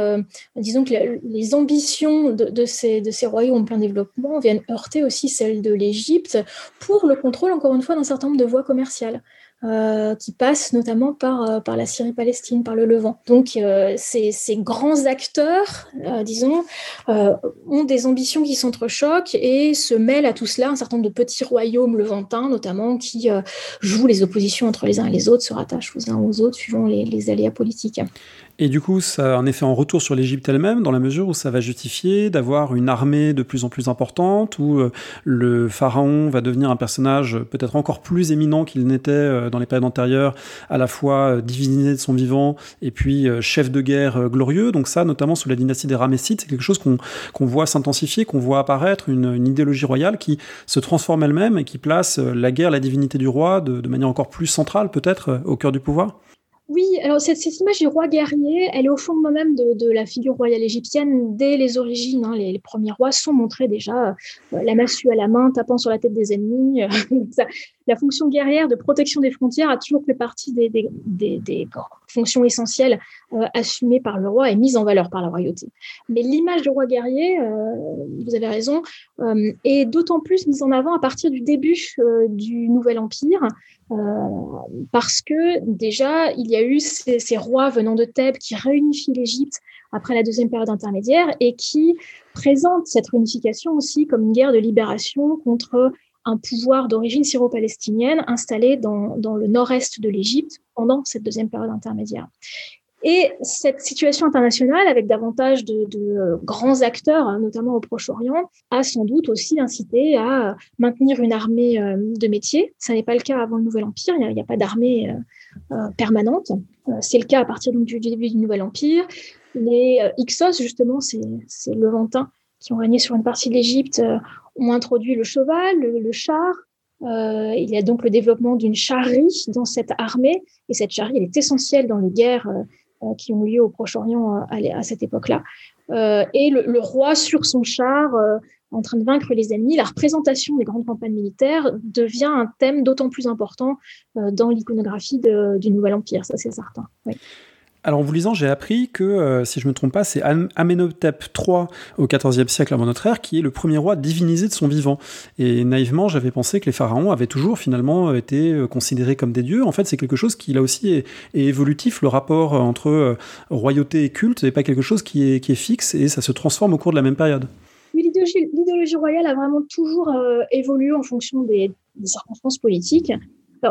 disons que les ambitions de, de, ces, de ces royaumes en plein développement viennent heurter aussi celles de l'Égypte pour le contrôle, encore une fois, d'un certain nombre de voies commerciales. Euh, qui passe notamment par, euh, par la Syrie-Palestine, par le Levant. Donc euh, ces, ces, grands acteurs, disons, ont des ambitions qui s'entrechoquent et se mêlent à tout cela un certain nombre de petits royaumes levantins, notamment, qui jouent les oppositions entre les uns et les autres, se rattachent aux uns aux autres suivant les, les aléas politiques. Et du coup, ça a un effet en retour sur l'Égypte elle-même, dans la mesure où ça va justifier d'avoir une armée de plus en plus importante, où euh, le pharaon va devenir un personnage peut-être encore plus éminent qu'il n'était euh, dans les périodes antérieures, à la fois euh, divinisé de son vivant et puis chef de guerre glorieux. Donc ça, notamment sous la dynastie des Ramessides, c'est quelque chose qu'on voit s'intensifier, qu'on voit apparaître, une, idéologie royale qui se transforme elle-même et qui place la guerre, la divinité du roi de manière encore plus centrale peut-être au cœur du pouvoir. Oui, alors cette, image du roi guerrier, elle est au fond même de, la figure royale égyptienne dès les origines. Hein. Les, premiers rois sont montrés déjà euh, la massue à la main, tapant sur la tête des ennemis. (laughs) la fonction guerrière de protection des frontières a toujours fait partie des, des, fonctions essentielles euh, assumées par le roi et mises en valeur par la royauté. Mais l'image du roi guerrier, euh, vous avez raison, est d'autant plus mise en avant à partir du début du Nouvel Empire, parce que déjà, il y a eu ces, rois venant de Thèbes qui réunifient l'Égypte après la deuxième période intermédiaire et qui présentent cette réunification aussi comme une guerre de libération contre un pouvoir d'origine syro-palestinienne installé dans, le nord-est de l'Égypte pendant cette deuxième période intermédiaire. Et cette situation internationale, avec davantage de, euh, grands acteurs, hein, notamment au Proche-Orient, a sans doute aussi incité à maintenir une armée euh, de métier. Ça n'est pas le cas avant le Nouvel Empire, il n'y a, pas d'armée euh, euh, permanente. Euh, c'est le cas à partir du début du Nouvel Empire. Les euh, Hyksos, justement, c'est Levantins qui ont régné sur une partie de l'Égypte, ont introduit le cheval, le, char. il y a donc le développement d'une charrie dans cette armée, et cette charrie, elle est essentielle dans les guerres qui ont lieu au Proche-Orient à, cette époque-là. et le, roi sur son char en train de vaincre les ennemis, la représentation des grandes campagnes militaires devient un thème d'autant plus important euh, dans l'iconographie du Nouvel Empire, ça c'est certain. Alors en vous lisant, j'ai appris que, euh, si je me trompe pas, c'est Amenhotep III au XIVe siècle avant notre ère qui est le premier roi divinisé de son vivant. Et naïvement, j'avais pensé que les pharaons avaient toujours finalement été euh, considérés comme des dieux. En fait, c'est quelque chose qui là aussi est, évolutif. Le rapport entre royauté et culte n'est pas quelque chose qui est, fixe et ça se transforme au cours de la même période l'idéologie royale a vraiment toujours euh, évolué en fonction des, circonstances politiques.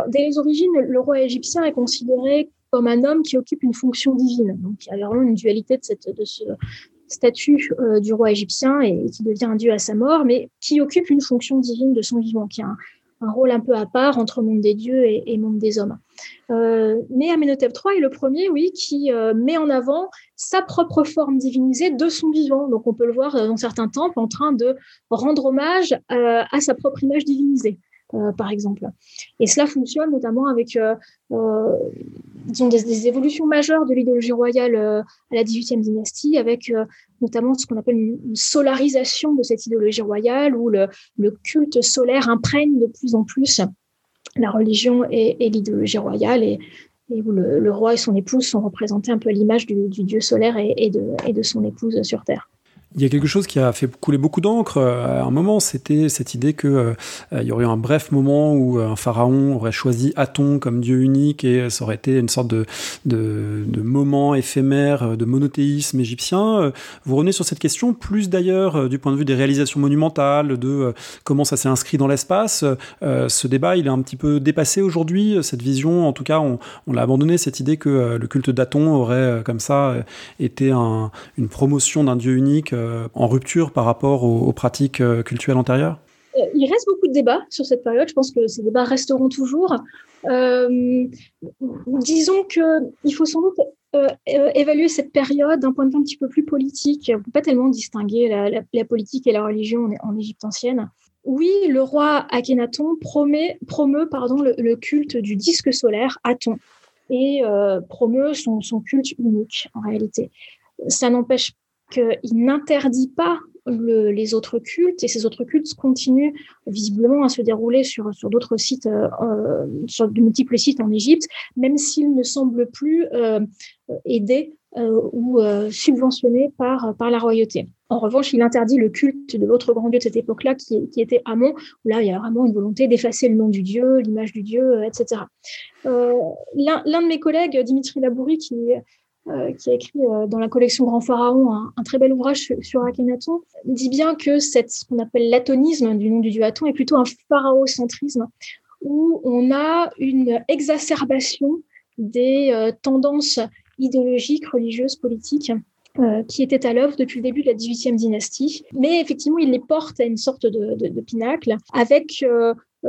dès les origines, le roi égyptien est considéré comme un homme qui occupe une fonction divine. Donc, il y a vraiment une dualité de, ce statut euh, du roi égyptien et, qui devient un dieu à sa mort, mais qui occupe une fonction divine de son vivant, qui a un, rôle un peu à part entre monde des dieux et, monde des hommes. Euh, mais Amenhotep III est le premier, oui, qui euh, met en avant sa propre forme divinisée de son vivant. Donc on peut le voir dans certains temples en train de rendre hommage euh, à sa propre image divinisée. Euh, par exemple. Et cela fonctionne notamment avec euh, euh, des, évolutions majeures de l'idéologie royale à la 18e dynastie, avec notamment ce qu'on appelle une, solarisation de cette idéologie royale, où le, culte solaire imprègne de plus en plus la religion et, l'idéologie royale, et, où le, roi et son épouse sont représentés un peu à l'image du, dieu solaire et de son épouse sur Terre. Il y a quelque chose qui a fait couler beaucoup d'encre euh, à un moment, c'était cette idée que euh, il y aurait eu un bref moment où un pharaon aurait choisi Aton comme dieu unique et ça aurait été une sorte de, moment éphémère de monothéisme égyptien. Vous revenez sur cette question, plus d'ailleurs euh, du point de vue des réalisations monumentales, de comment ça s'est inscrit dans l'espace. ce débat, il est un petit peu dépassé aujourd'hui. Cette vision, en tout cas, on, l'a abandonné, cette idée que le culte d'Aton aurait comme ça été un, une promotion d'un dieu unique euh, en rupture par rapport aux, pratiques euh, culturelles antérieures? Euh, il reste beaucoup de débats sur cette période. Je pense que ces débats resteront toujours. disons qu'il faut sans doute évaluer cette période d'un point de vue un petit peu plus politique. On ne peut pas tellement distinguer la, politique et la religion en, Égypte ancienne. Oui, le roi Akhenaton promeut le, culte du disque solaire, Aton, et promeut son, son, culte unique en réalité. Ça n'empêche qu'il n'interdit pas les autres cultes et ces autres cultes continuent visiblement à se dérouler sur, sur d'autres sites, sur de multiples sites en Égypte, même s'ils ne semblent plus aidés ou subventionnés par, par la royauté. En revanche, il interdit le culte de l'autre grand dieu de cette époque-là, qui, qui, était Amon, où là, il y a vraiment une volonté d'effacer le nom du dieu, l'image du dieu, etc. Euh, L'un de mes collègues, Dimitri Labouri, qui, euh, qui a écrit euh, dans la collection Grand Pharaon un, très bel ouvrage sur, Akhenaton, dit bien que cette, ce qu'on appelle l'atonisme du nom du dieu Aton est plutôt un pharaocentrisme, où on a une exacerbation des euh, tendances idéologiques, religieuses, politiques qui était à l'œuvre depuis le début de la 18e dynastie. Mais effectivement, il les porte à une sorte de, de, pinacle avec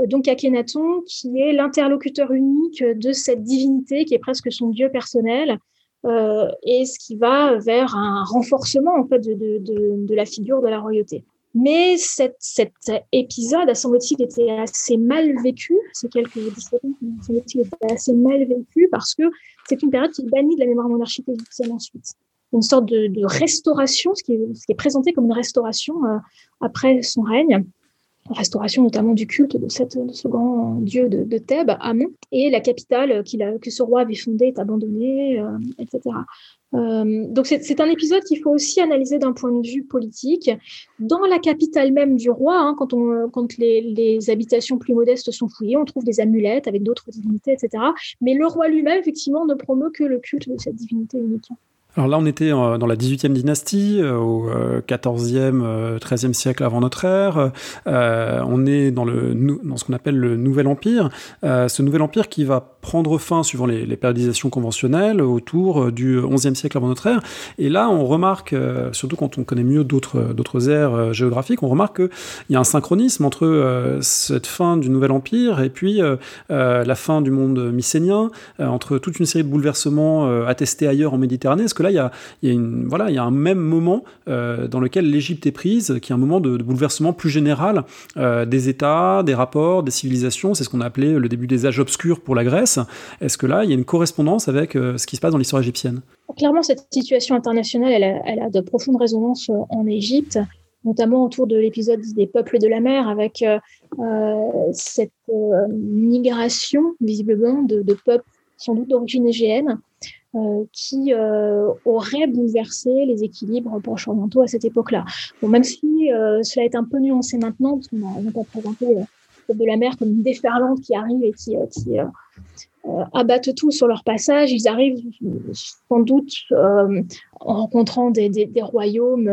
donc Akhenaton qui est l'interlocuteur unique de cette divinité qui est presque son dieu personnel et ce qui va vers un renforcement en fait de, de, de la figure de la royauté. Mais cette, cet épisode, à semble-t-il, était assez mal vécu. Ces quelques semble-t-il, assez mal vécu parce que c'est une période qui est bannie de la mémoire monarchique égyptienne ensuite une sorte de, de restauration, ce qui, est, ce qui, est, présenté comme une restauration euh, après son règne restauration notamment du culte de, ce grand dieu de, Thèbes, Amon, et la capitale a, que ce roi avait fondée est abandonnée, euh, etc. Euh, donc c'est un épisode qu'il faut aussi analyser d'un point de vue politique. Dans la capitale même du roi, hein, quand, on, quand les, les, habitations plus modestes sont fouillées, on trouve des amulettes avec d'autres divinités, etc. Mais le roi lui-même, effectivement, ne promeut que le culte de cette divinité unique. Alors là, on était euh, dans la 18e dynastie, euh, au 14e, euh, 13e siècle avant notre ère. on est dans, le, dans ce qu'on appelle le Nouvel Empire. ce Nouvel Empire qui va prendre fin, suivant les, périodisations conventionnelles, autour du 11e siècle avant notre ère. Et là, on remarque, surtout quand on connaît mieux d'autres, ères géographiques, on remarque qu'il y a un synchronisme entre cette fin du Nouvel Empire et puis la fin du monde mycénien, entre toute une série de bouleversements attestés ailleurs en Méditerranée là, il y a, voilà, il y a un même moment euh, dans lequel l'Égypte est prise, qui est un moment de, bouleversement plus général euh, des États, des rapports, des civilisations. C'est ce qu'on a appelé le début des âges obscurs pour la Grèce. Est-ce que là, il y a une correspondance avec euh, ce qui se passe dans l'histoire égyptienne? Clairement, cette situation internationale, elle a, de profondes résonances en Égypte notamment autour de l'épisode des peuples de la mer, avec cette migration visiblement de, de peuples sans doute d'origine égéenne, euh, qui euh, aurait bouleversé les équilibres proche-orientaux à cette époque-là. Bon, même si euh, cela est un peu nuancé maintenant, parce qu'on a, pas présenté euh, de la mer comme une déferlante qui arrive et qui, euh, qui euh, abattent tout sur leur passage. Ils arrivent sans doute en rencontrant des, des, des royaumes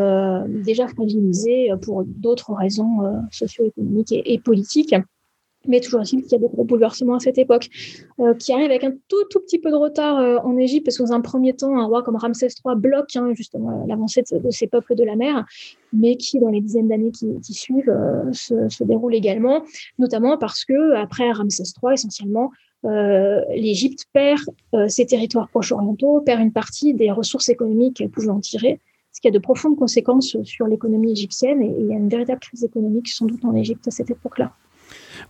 déjà fragilisés pour d'autres raisons socio-économiques et, et politiques. Mais toujours est-il qu'il y a des gros bouleversements à cette époque, euh, qui arrivent avec un tout, tout petit peu de retard euh, en Égypte, parce que dans un premier temps, un roi comme Ramsès III bloque hein, justement l'avancée de, de, ces peuples de la mer, mais qui, dans les dizaines d'années qui, suivent, euh, se, déroule également, notamment parce que après Ramsès III, essentiellement, l'Égypte perd ses territoires proche-orientaux, perd une partie des ressources économiques qu'elle pouvait en tirer, ce qui a de profondes conséquences sur l'économie égyptienne, et il y a une véritable crise économique sans doute en Égypte à cette époque-là.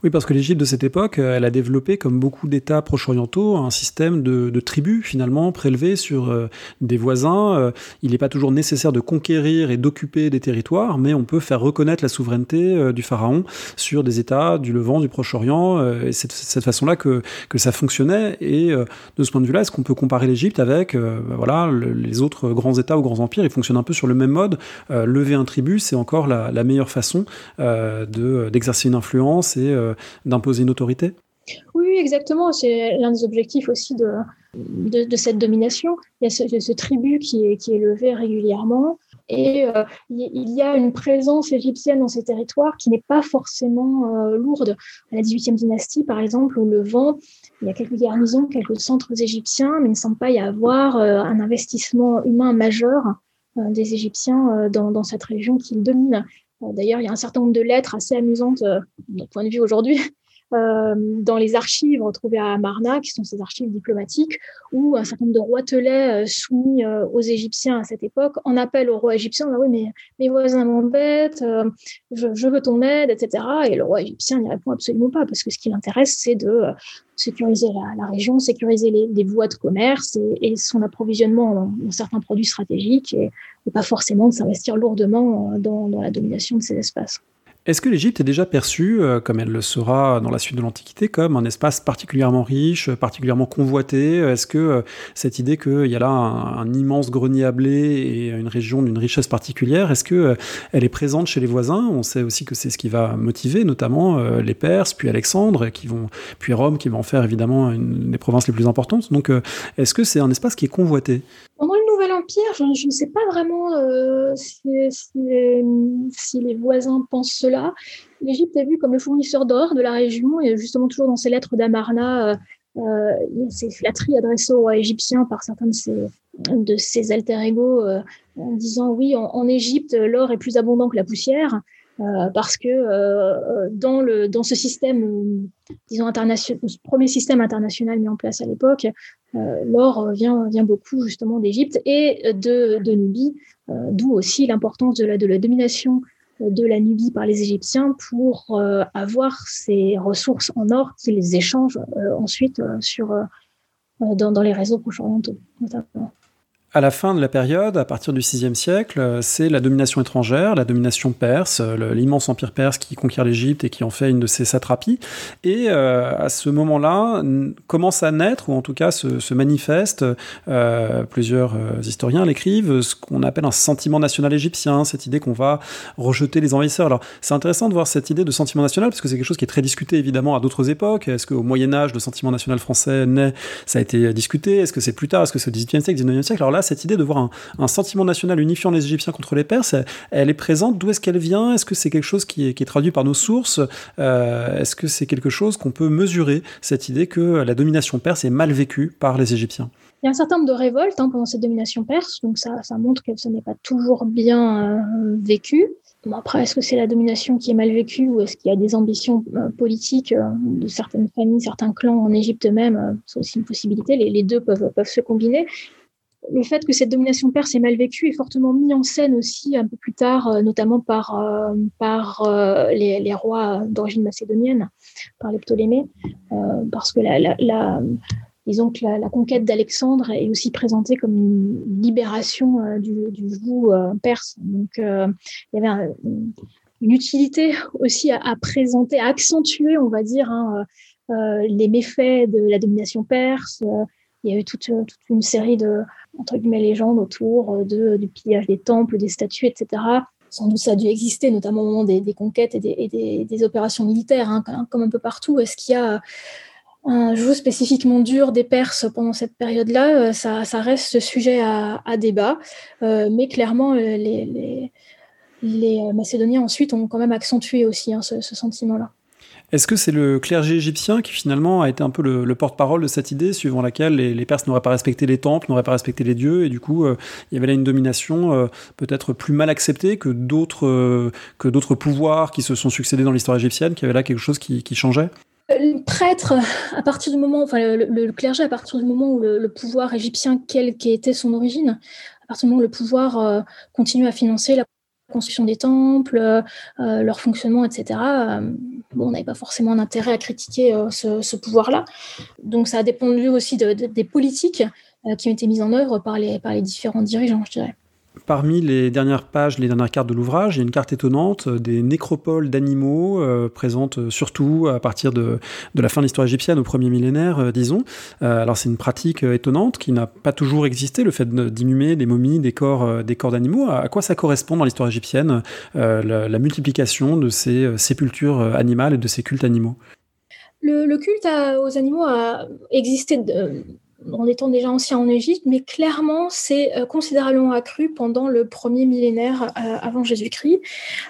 Oui, parce que l'Égypte de cette époque, euh, elle a développé, comme beaucoup d'États proche-orientaux, un système de, tribus, finalement, prélevés sur euh, des voisins. Euh, il n'est pas toujours nécessaire de conquérir et d'occuper des territoires, mais on peut faire reconnaître la souveraineté du pharaon sur des États du Levant, du Proche-Orient, et c'est de cette façon-là que, ça fonctionnait. Et de ce point de vue-là, est-ce qu'on peut comparer l'Égypte avec bah, voilà, le, les autres grands États ou grands empires? Ils fonctionnent un peu sur le même mode. lever un tribut, c'est encore la, meilleure façon d'exercer de, une influence et euh, d'imposer une autorité? Oui, exactement. C'est l'un des objectifs aussi de, cette domination. Il y a ce, tribut qui est, levé régulièrement. Et euh, il y a une présence égyptienne dans ces territoires qui n'est pas forcément euh, lourde. À la 18e dynastie, par exemple, au Levant, il y a quelques garnisons, quelques centres égyptiens, mais il ne semble pas y avoir un investissement humain majeur des Égyptiens dans, cette région qu'ils dominent. D'ailleurs, il y a un certain nombre de lettres assez amusantes, de notre point de vue aujourd'hui, euh, dans les archives retrouvées à Amarna, qui sont ces archives diplomatiques, où un certain nombre de roitelets soumis aux Égyptiens à cette époque en appellent au roi égyptien, ah oui, mais mes voisins m'embêtent, je, veux ton aide, etc. Et le roi égyptien n'y répond absolument pas, parce que ce qui l'intéresse, c'est de sécuriser la, région, sécuriser les, voies de commerce et, son approvisionnement en, certains produits stratégiques et, pas forcément de s'investir lourdement dans la domination de ces espaces. Est-ce que l'Égypte est déjà perçue, euh, comme elle le sera dans la suite de l'Antiquité, comme un espace particulièrement riche, particulièrement convoité? Est-ce que euh, cette idée qu'il y a là un, immense grenier à blé et une région d'une richesse particulière, est-ce que euh, elle est présente chez les voisins? On sait aussi que c'est ce qui va motiver notamment les Perses, puis Alexandre, qui vont, puis Rome, qui va en faire évidemment une des provinces les plus importantes. Donc, est-ce que c'est un espace qui est convoité? Nouvel Empire, je, ne sais pas vraiment si les voisins pensent cela l'Égypte est vue comme le fournisseur d'or de la région, et justement toujours dans ses lettres d'Amarna, euh, euh, il y a ces flatteries adressées aux égyptiens par certains de ses, de alter ego euh, en disant oui, en, Égypte, l'or est plus abondant que la poussière. Parce que dans, le, dans ce système, disons, international, premier système international mis en place à l'époque, l'or vient, vient beaucoup justement d'Égypte et de, de Nubie, d'où aussi l'importance de la, de la domination de la Nubie par les Égyptiens pour euh, avoir ces ressources en or qu'ils échangent euh, ensuite euh, sur, dans, dans, les réseaux proche-orientaux à la fin de la période, à partir du VIe siècle, euh, c'est la domination étrangère, la domination perse, euh, l'immense empire perse qui conquiert l'Égypte et qui en fait une de ses satrapies. Et euh, à ce moment-là, commence à naître, ou en tout cas se, manifeste, plusieurs historiens l'écrivent, ce qu'on appelle un sentiment national égyptien, cette idée qu'on va rejeter les envahisseurs. Alors c'est intéressant de voir cette idée de sentiment national, parce que c'est quelque chose qui est très discuté évidemment à d'autres époques. Est-ce qu'au Moyen Âge, le sentiment national français naît? Ça a été discuté. Est-ce que c'est plus tard? Est-ce que c'est au XVIIIe siècle, XIXe siècle? Alors là, cette idée de voir un, sentiment national unifiant les Égyptiens contre les Perses, elle, est présente. D'où est-ce qu'elle vient? Est-ce que c'est quelque chose qui est, traduit par nos sources? Euh, Est-ce que c'est quelque chose qu'on peut mesurer, cette idée que la domination perse est mal vécue par les Égyptiens? Il y a un certain nombre de révoltes hein, pendant cette domination perse, donc ça, montre que ce n'est pas toujours bien euh, vécu. après, est-ce que c'est la domination qui est mal vécue ou est-ce qu'il y a des ambitions euh, politiques de certaines familles, certains clans en Égypte même C'est aussi une possibilité. Les, deux peuvent se combiner le fait que cette domination perse est mal vécue est fortement mis en scène aussi un peu plus tard, euh, notamment par, euh, par euh, les, rois d'origine macédonienne, par les Ptolémées, parce que la, disons que la, conquête d'Alexandre est aussi présentée comme une libération du, du joug perse. Donc il y avait une utilité aussi à, présenter, à accentuer, on va dire, hein, les méfaits de la domination perse. Il y a eu toute, toute une série de, entre guillemets, légendes autour euh, du pillage des temples, des statues, etc. Sans doute ça a dû exister, notamment au moment des, conquêtes et, des, opérations militaires, hein, comme un peu partout. Est-ce qu'il y a un joug spécifiquement dur des Perses pendant cette période-là, euh, ça, reste sujet à, débat. Euh, mais clairement, les, Macédoniens ensuite ont quand même accentué aussi hein, ce sentiment-là. Est-ce que c'est le clergé égyptien qui finalement a été un peu le, porte-parole de cette idée, suivant laquelle les, Perses n'auraient pas respecté les temples, n'auraient pas respecté les dieux, et du coup, euh, il y avait là une domination euh, peut-être plus mal acceptée que d'autres euh, que d'autres pouvoirs qui se sont succédés dans l'histoire égyptienne, qui avait là quelque chose qui, changeait? Le prêtre, à partir du moment, enfin le, clergé, à partir du moment où le, pouvoir égyptien, quelle qu'était son origine, à partir du moment où le pouvoir continue à financer la construction des temples, leur fonctionnement, etc. bon, on n'avait pas forcément un intérêt à critiquer euh, ce, pouvoir-là. Donc ça a dépendu aussi des politiques qui ont été mises en œuvre par les, par les différents dirigeants, je dirais. Parmi les dernières pages, les dernières cartes de l'ouvrage, il y a une carte étonnante euh, des nécropoles d'animaux euh, présentes euh, surtout à partir de, la fin de l'histoire égyptienne au premier millénaire, disons. alors c'est une pratique étonnante qui n'a pas toujours existé, le fait d'inhumer des momies, des corps, des corps d'animaux. À quoi ça correspond dans l'histoire égyptienne, la, multiplication de ces sépultures animales et de ces cultes animaux? Le, culte aux animaux a existé en étant déjà ancien en Égypte, mais clairement, c'est considérablement accru pendant le premier millénaire avant Jésus-Christ.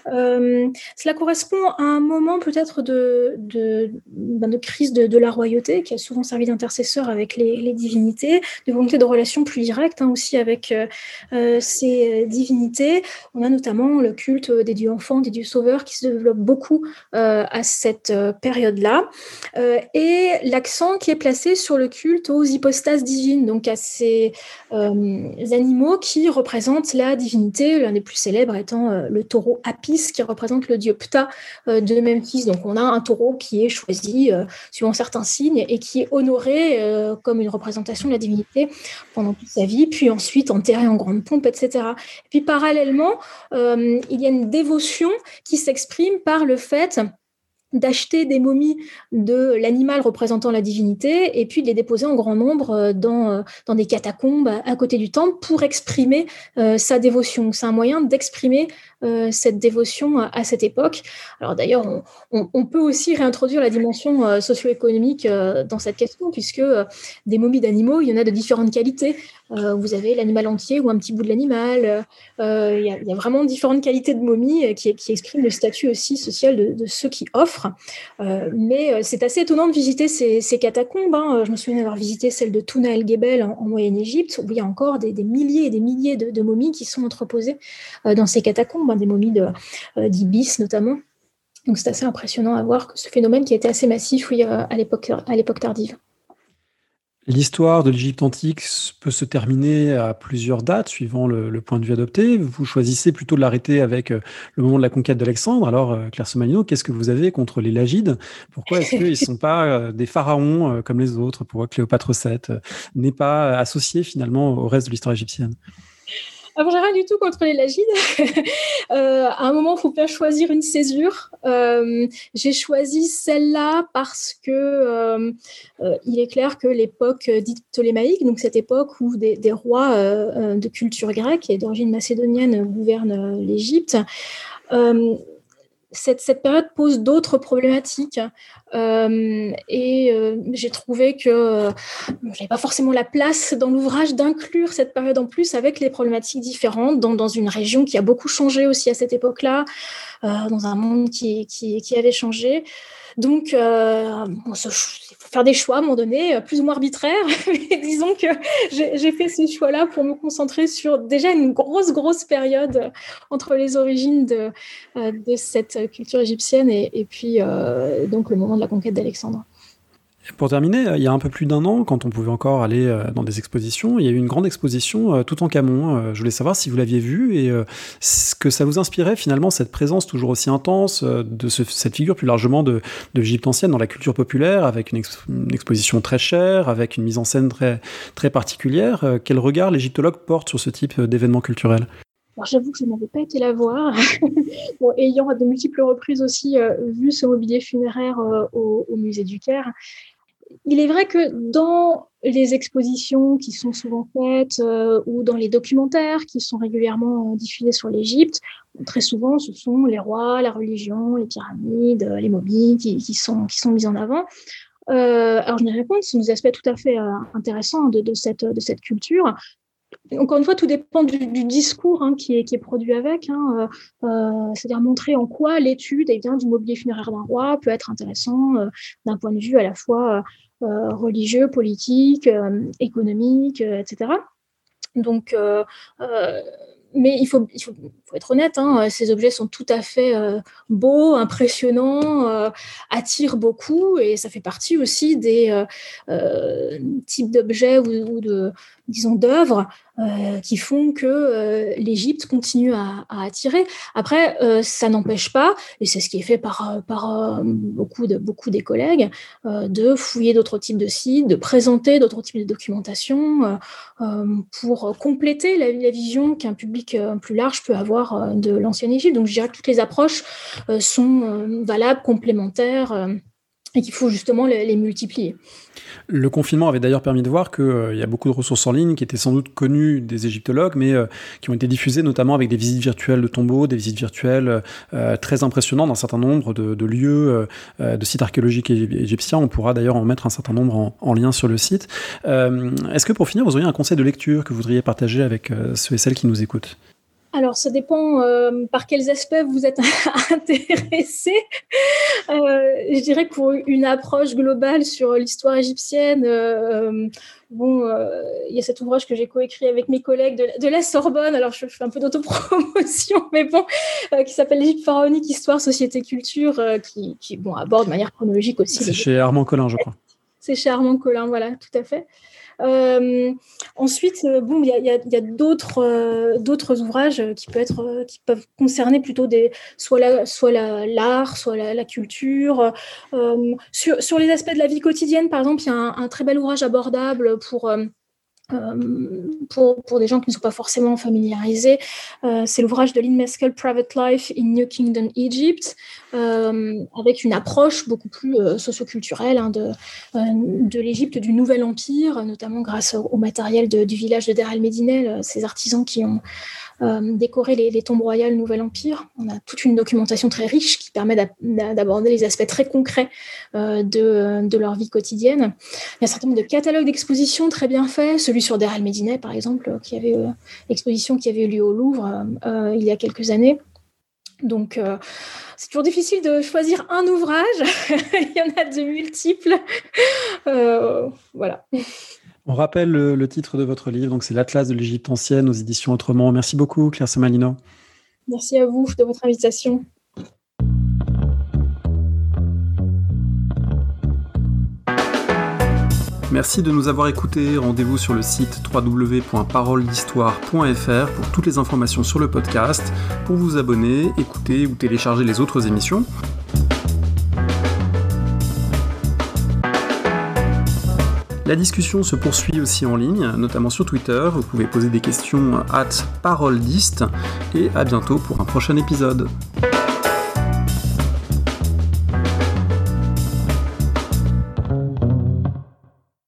cela correspond à un moment peut-être de, de, ben, crise de, la royauté qui a souvent servi d'intercesseur avec les, divinités, de volonté de relations plus directes hein, aussi avec ces divinités. On a notamment le culte des dieux enfants, des dieux sauveurs qui se développe beaucoup à cette période-là. et l'accent qui est placé sur le culte aux divines, donc à ces euh, animaux qui représentent la divinité, l'un des plus célèbres étant euh, le taureau Apis, qui représente le dieu Ptah euh, de Memphis. Donc on a un taureau qui est choisi suivant certains signes et qui est honoré comme une représentation de la divinité pendant toute sa vie, puis ensuite enterré en grande pompe, etc. Et puis parallèlement, il y a une dévotion qui s'exprime par le fait d'acheter des momies de l'animal représentant la divinité et puis de les déposer en grand nombre euh, dans, euh, dans des catacombes à côté du temple pour exprimer euh, sa dévotion. C'est un moyen d'exprimer cette dévotion à, cette époque. Alors d'ailleurs, on, peut aussi réintroduire la dimension socio-économique dans cette question puisque des momies d'animaux, il y en a de différentes qualités. Vous avez l'animal entier ou un petit bout de l'animal. Il y, a vraiment différentes qualités de momies qui, qui expriment le statut aussi social de, ceux qui offrent euh, mais euh, c'est assez étonnant de visiter ces, catacombes. Hein. Je me souviens d'avoir visité celle de Touna el Gebel en, Moyenne-Égypte, où il y a encore des, milliers et des milliers de, momies qui sont entreposées euh, dans ces catacombes, hein, des momies d'Ibis notamment. Donc c'est assez impressionnant à voir ce phénomène qui était assez massif à l'époque tardive. L'histoire de l'Égypte antique peut se terminer à plusieurs dates suivant le, point de vue adopté. Vous choisissez plutôt de l'arrêter avec euh, le moment de la conquête d'Alexandre. Alors, euh, Claire Somalino, qu'est-ce que vous avez contre les Lagides? Pourquoi est-ce (laughs) qu'ils ne sont pas euh, des pharaons comme les autres? Pourquoi Cléopâtre VII n'est pas associé finalement au reste de l'histoire égyptienne? Alors, j'ai rien du tout contre les lagides. (laughs) euh, à un moment, il faut bien choisir une césure. Euh, j'ai choisi celle-là parce que euh, il est clair que l'époque dite ptolémaïque, donc cette époque où des rois de culture grecque et d'origine macédonienne gouvernent l'Égypte, cette, cette, période pose d'autres problématiques euh, et euh, j'ai trouvé que euh, j'avais pas forcément la place dans l'ouvrage d'inclure cette période en plus avec les problématiques différentes dans, dans une région qui a beaucoup changé aussi à cette époque-là, euh, dans un monde qui, qui, qui avait changé. Donc, euh, il faut faire des choix à un moment donné, euh, plus ou moins arbitraires. (laughs) Mais disons que j'ai fait ces choix-là pour me concentrer sur déjà une grosse, grosse période entre les origines de, euh, cette culture égyptienne et, et puis donc le moment de la conquête d'Alexandre. Pour terminer, il y a un peu plus d'un an, quand on pouvait encore aller euh, dans des expositions, il y a eu une grande exposition euh, tout en Camon. Euh, je voulais savoir si vous l'aviez vue et ce que ça vous inspirait finalement, cette présence toujours aussi intense de cette figure plus largement de, l'Égypte ancienne dans la culture populaire, avec une, exposition très chère, avec une mise en scène très, très particulière. Quel regard l'égyptologue porte sur ce type d'événement culturel? Alors j'avoue que je n'avais pas été la voir, (laughs) ayant à de multiples reprises aussi vu ce mobilier funéraire au, musée du Caire, il est vrai que dans les expositions qui sont souvent faites euh, ou dans les documentaires qui sont régulièrement euh, diffusés sur l'Égypte, très souvent ce sont les rois, la religion, les pyramides, euh, les mobiles qui, sont, qui sont mis en avant. alors je me réponds, ce sont des aspects tout à fait intéressants de, cette, de cette culture encore une fois, tout dépend du, discours hein, qui, est, produit avec, hein, euh, euh, c'est-à-dire montrer en quoi l'étude eh du mobilier funéraire d'un roi peut être intéressant euh, d'un point de vue à la fois religieux, politique, économique, etc. Donc, mais il faut, être honnête, hein, ces objets sont tout à fait beaux, impressionnants, attirent beaucoup, et ça fait partie aussi des types d'objets ou, de, disons, d'œuvres euh, qui font que euh, l'Égypte continue à, à, attirer. Après, euh, ça n'empêche pas, et c'est ce qui est fait par, par beaucoup, de, beaucoup des collègues, de fouiller d'autres types de sites, de présenter d'autres types de documentation pour compléter la, la vision qu'un public plus large peut avoir de l'ancienne Égypte. Donc, je dirais que toutes les approches sont valables, complémentaires et qu'il faut justement les, multiplier. Le confinement avait d'ailleurs permis de voir qu'il euh, y a beaucoup de ressources en ligne qui étaient sans doute connues des égyptologues, mais euh, qui ont été diffusées notamment avec des visites virtuelles de tombeaux, des visites virtuelles euh, très impressionnantes d'un certain nombre de, lieux, de sites archéologiques égyptiens. On pourra d'ailleurs en mettre un certain nombre en, en lien sur le site. Est-ce que pour finir, vous auriez un conseil de lecture que vous voudriez partager avec ceux et celles qui nous écoutent? Alors, ça dépend euh, par quels aspects vous êtes (laughs) intéressé. Euh, je dirais pour une approche globale sur l'histoire égyptienne, euh, bon, il y a cet ouvrage que j'ai coécrit avec mes collègues de, la Sorbonne. Alors, je, fais un peu d'autopromotion, (laughs) mais bon, qui s'appelle l'Égypte pharaonique, histoire, société, culture, qui, qui, bon, aborde de manière chronologique aussi. C'est chez Armand Collin, je crois. C'est chez Armand Collin, voilà, tout à fait. Euh, ensuite, euh, bon, il y a, d'autres euh, d'autres ouvrages qui peuvent être qui peuvent concerner plutôt des soit la, soit l'art, soit la, culture. sur, sur les aspects de la vie quotidienne, par exemple, il y a un très bel ouvrage abordable pour euh, pour, pour, des gens qui ne sont pas forcément familiarisés, euh, c'est l'ouvrage de Lynn Meskel, Private Life in New Kingdom Egypt, euh, avec une approche beaucoup plus euh, socioculturelle hein, de, euh, de l'Égypte du Nouvel Empire, notamment grâce au, matériel du village de Der el-Medinel, ces artisans qui ont décorer les, tombes royales Nouvel Empire. On a toute une documentation très riche qui permet d'aborder les aspects très concrets euh, de, leur vie quotidienne. Il y a un certain nombre de catalogues d'expositions très bien faits, celui sur Der Medinet par exemple, qui avait euh, exposition qui avait eu lieu au Louvre il y a quelques années. Donc, c'est toujours difficile de choisir un ouvrage. (laughs) il y en a de multiples. voilà. On rappelle le, titre de votre livre, donc c'est l'Atlas de l'Égypte ancienne aux éditions Autrement. Merci beaucoup, Claire Somalino. Merci à vous de votre invitation. Merci de nous avoir écoutés. Rendez-vous sur le site www.paroledhistoire.fr pour toutes les informations sur le podcast, pour vous abonner, écouter ou télécharger les autres émissions. La discussion se poursuit aussi en ligne, notamment sur Twitter. Vous pouvez poser des questions at parolediste et à bientôt pour un prochain épisode.